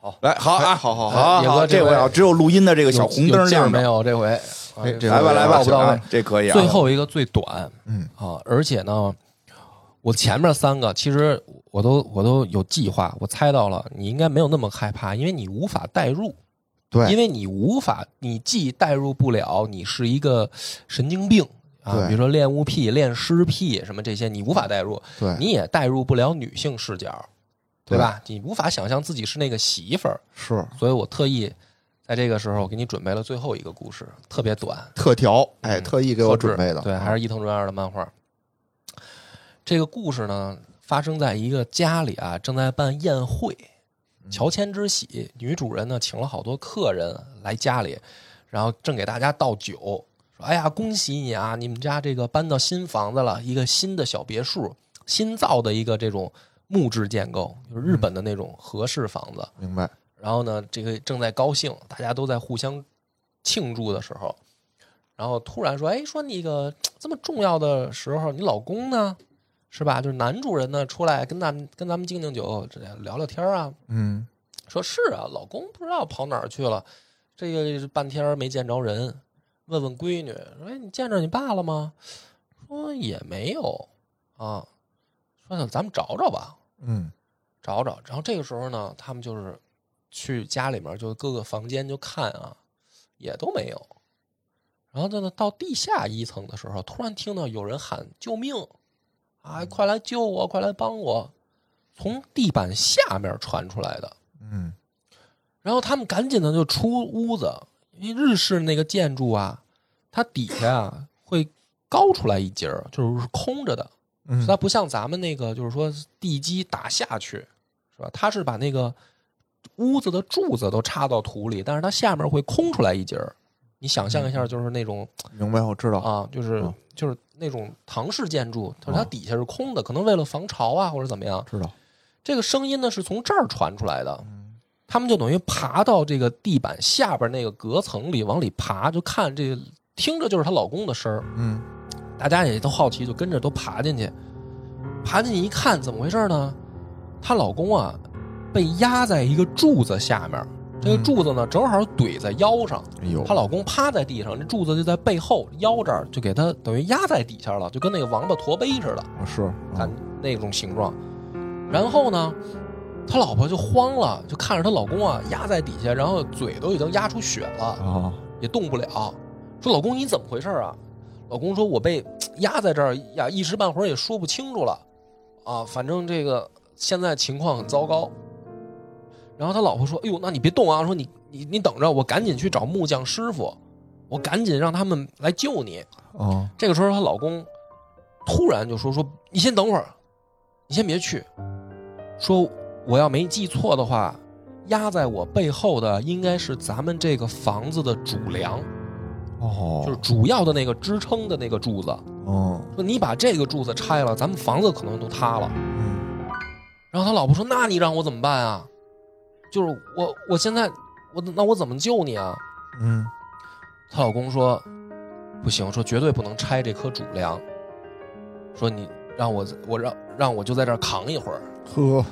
好，来，好啊，好好好这回啊，只有录音的这个小红灯亮着。没有？这回，哎来吧，来吧，到不到位啊？这可以啊。最后一个最短嗯啊，而且呢，我前面三个其实我都我都有计划，我猜到了，你应该没有那么害怕，因为你无法代入，对因为你无法，你既代入不了，你是一个神经病啊，比如说恋物癖、恋尸癖什么这些，你无法代入，对，你也代入不了女性视角，对吧？你无法想象自己是那个媳妇儿，是。所以我特意在这个时候给你准备了最后一个故事，特别短，特调，哎，嗯特意给我准备的，对，还是伊藤润二的漫画。这个故事呢，发生在一个家里啊，正在办宴会，乔迁之喜。女主人呢，请了好多客人来家里，然后正给大家倒酒，说：“哎呀，恭喜你啊，你们家这个搬到新房子了，一个新的小别墅，新造的一个这种木质建构，就是日本的那种和式房子。明白？然后呢，这个正在高兴，大家都在互相庆祝的时候，然后突然说：“哎，说那个这么重要的时候，你老公呢？是吧？就是男主人呢，出来跟咱们跟咱们敬敬酒，这聊聊天啊。嗯，说是啊，老公不知道跑哪儿去了，这个半天没见着人，问问闺女，说：哎，你见着你爸了吗？说也没有啊。说那咱们找找吧。”嗯，找找。然后这个时候呢，他们就是去家里面，就各个房间就看啊，也都没有。然后呢，到地下一层的时候，突然听到有人喊救命啊！快来救我，快来帮我！从地板下面传出来的。嗯，然后他们赶紧的就出屋子，因为日式那个建筑啊，它底下啊会高出来一截儿，就是空着的。嗯，它不像咱们那个，就是说地基打下去，是吧？它是把那个屋子的柱子都插到土里，但是它下面会空出来一截儿。你想象一下，就是那种明白，我知道，啊，就是嗯就是那种唐式建筑，就是它底下是空的，可能为了防潮啊或者怎么样。知道，这个声音呢是从这儿传出来的，他们就等于爬到这个地板下边那个隔层里往里爬，就看这，听着就是她老公的声儿。嗯，大家也都好奇，就跟着都爬进去。爬进去一看，怎么回事呢？她老公啊，被压在一个柱子下面，这个柱子呢正好怼在腰上。哎呦，她老公趴在地上，这柱子就在背后腰这儿，就给她等于压在底下了，就跟那个王八驼背似的，是，看那种形状。然后呢，他老婆就慌了，就看着她老公啊压在底下，然后嘴都已经压出血了。啊，也动不了。说老公你怎么回事啊？老公说我被压在这儿呀，一时半会儿也说不清楚了，啊，反正这个现在情况很糟糕。然后他老婆说：“哎呦，那你别动啊！说你你你等着，我赶紧去找木匠师傅，我赶紧让他们来救你。哦，”这个时候，她老公突然就说：“说你先等会儿，你先别去。说我要没记错的话，压在我背后的应该是咱们这个房子的主梁。”哦，就是主要的那个支撑的那个柱子。哦，说你把这个柱子拆了，咱们房子可能都塌了。嗯，然后他老婆说：“那你让我怎么办啊？就是我我现在我那我怎么救你啊嗯，？”她老公说：“不行，说绝对不能拆这棵主梁。说你让我我让让我就在这儿扛一会儿。呵，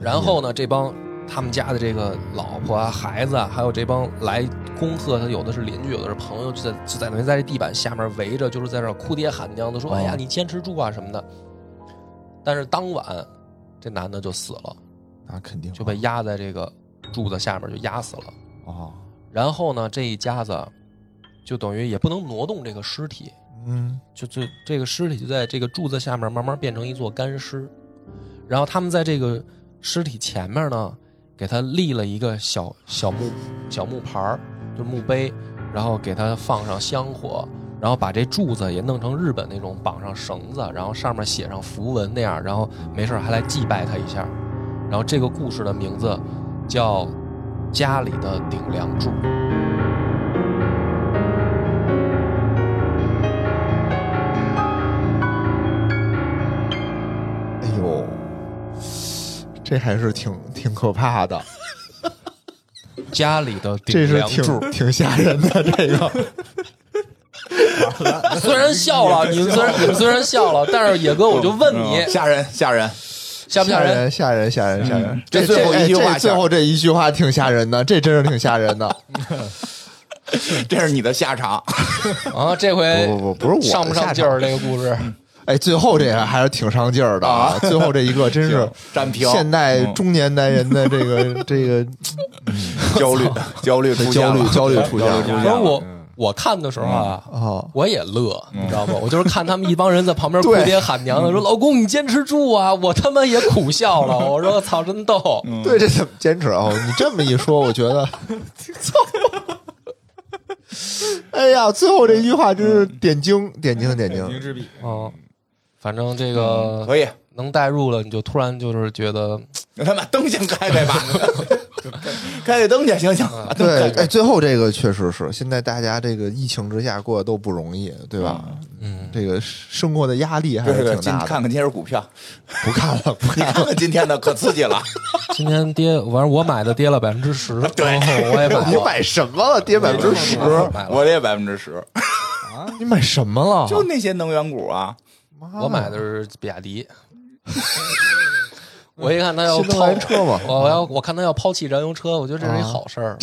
然后呢，这帮他们家的这个老婆啊、孩子啊，还有这帮来恭贺他，有的是邻居，有的是朋友，就在就在等于在这地板下面围着，就是在这哭爹喊娘的说：“哦哎呀，你坚持住啊什么的。”但是当晚，这男的就死了，那肯定就被压在这个柱子下面就压死了。哦，然后呢，这一家子就等于也不能挪动这个尸体，嗯，就就这个尸体就在这个柱子下面慢慢变成一座干尸，然后他们在这个尸体前面呢，给他立了一个小小木小木牌儿，就是墓碑，然后给他放上香火，然后把这柱子也弄成日本那种绑上绳子，然后上面写上符文那样，然后没事还来祭拜他一下。然后这个故事的名字叫《家里的顶梁柱》。这还是挺挺可怕的，家里的这是顶梁柱，挺挺吓人的。这个 [LAUGHS] 虽然笑了，你们虽然你们虽然笑了，但是野哥，我就问你，嗯吓人吓人，吓不吓人？人？吓人，吓人，吓人！这最后一句话最后这一句话挺吓人的，这真是挺吓人的。[LAUGHS] 这是你的下场。啊，这回不不不不是我上不上劲儿？这个故事，[LAUGHS] 哎，最后这个还是挺上劲儿的啊！最后这一个真是行占平现代中年男人的这个 [LAUGHS] 这个焦虑焦虑焦虑了焦虑出现了焦虑出现了不是我嗯我看的时候啊，啊！我也乐，你知道吗？我就是看他们一帮人在旁边哭爹喊娘的，说：“老公，你坚持住啊！”我他妈也苦笑了，我说：“我操，真逗。对，这怎么坚持啊？你这么一说，我觉得，[LAUGHS] 哎呀，最后这句话真是点睛，点睛，点睛。点睛之笔”嗯，反正这个可以，能代入了，你就突然就是觉得，他把灯先开开吧，[LAUGHS] 开开灯去，行行。对，哎，最后这个确实是，现在大家这个疫情之下过得都不容易，对吧？嗯，这个生活的压力还是挺大的。今看看今天股票，不看了，不你看了今天的可刺激了。[LAUGHS] 今天跌，反正我买的跌了百分之十，[LAUGHS] 对，我也买你，买什么了？跌百分之十？我也百分之十，啊，你买什么了？就那些能源股啊，我买的是比亚迪。我一看他要抛车嘛我我要我看他要抛弃燃油车，我觉得这是一好事儿，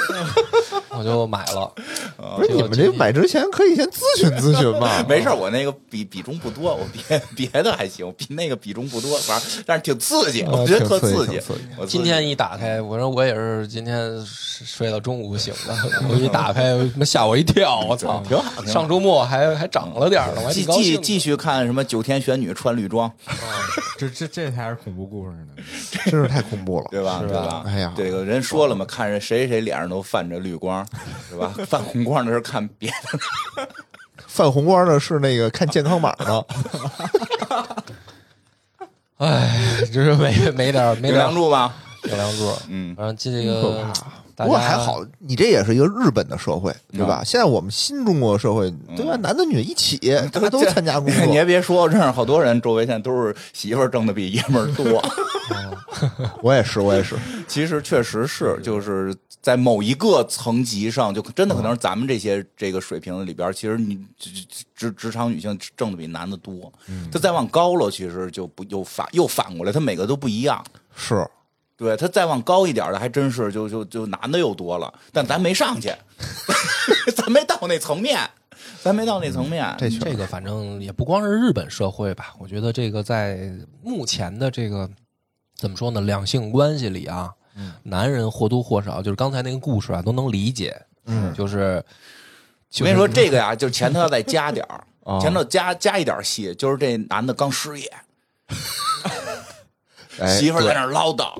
[LAUGHS] 我就买了。[LAUGHS] 不是你们这买之前可以先咨询咨询嘛？[LAUGHS] 没事，我那个比比重不多，我别别的还行，比那个比重不多，反正但是挺刺激，我觉得特刺激。我今天一打开，我说我也是今天睡到中午醒的，我一打开吓我一跳，我操！挺好上周末还还涨了点儿呢，我还继。继继续看什么九天玄女穿绿装，[LAUGHS] 这这这才是恐怖故事呢。真是太恐怖了。对吧？对吧？哎呀这个人说了嘛，看着谁谁脸上都泛着绿光，是吧？泛红光的是看别的。[LAUGHS] 泛红光的是那个看健康码的，[LAUGHS] 哎，就是没没点没梁柱吗？顶梁柱，嗯，反正这个不过还好，你这也是一个日本的社会，对吧？现在我们新中国社会，对吧？男的女的一起，大家都参加工作你还。别说，我认识好多人，周围现在都是媳妇儿挣的比爷们儿多。我也是，我也是。其实确实是，就是在某一个层级上，就真的可能是咱们这些这个水平里边，其实你职职职场女性挣的比男的多。他再往高了，其实就不又反又反过来，他每个都不一样。是，对他再往高一点的，还真是就就就男的又多了，但咱没上去，[LAUGHS] 咱没到那层面，咱没到那层面。这这个反正也不光是日本社会吧，我觉得这个在目前的这个怎么说呢，两性关系里啊，男人或多或少就是刚才那个故事啊都能理解，嗯就是我跟你说，这个呀，就是前头要再加点 [LAUGHS] 前头加加一点戏，就是这男的刚失业，[LAUGHS] 哎，媳妇在那唠叨，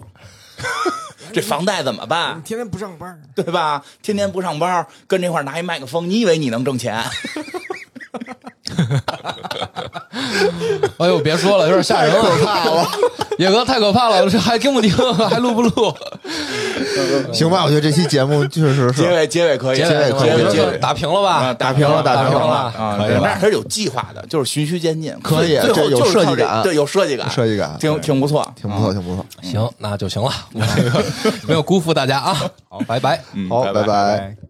[LAUGHS] 这房贷怎么办？你天天不上班，对吧？天天不上班，跟这块拿一麦克风，你以为你能挣钱？[LAUGHS] 哎呦别说了，有点吓人了，可怕了。野哥太可怕了，这还听不听？还录不录？[LAUGHS] 行吧，我觉得这期节目确实是结尾结尾可以，结尾可以结尾打平了吧啊，？打平了，打平了啊，可以了对但是有计划的，就是循序渐进，可以最后这有就是靠设计感对，有设计感，设计感，挺挺不错，挺不错，挺不错。行，那就行了，我这个没有辜负大家啊。好，拜拜。嗯好，拜拜拜。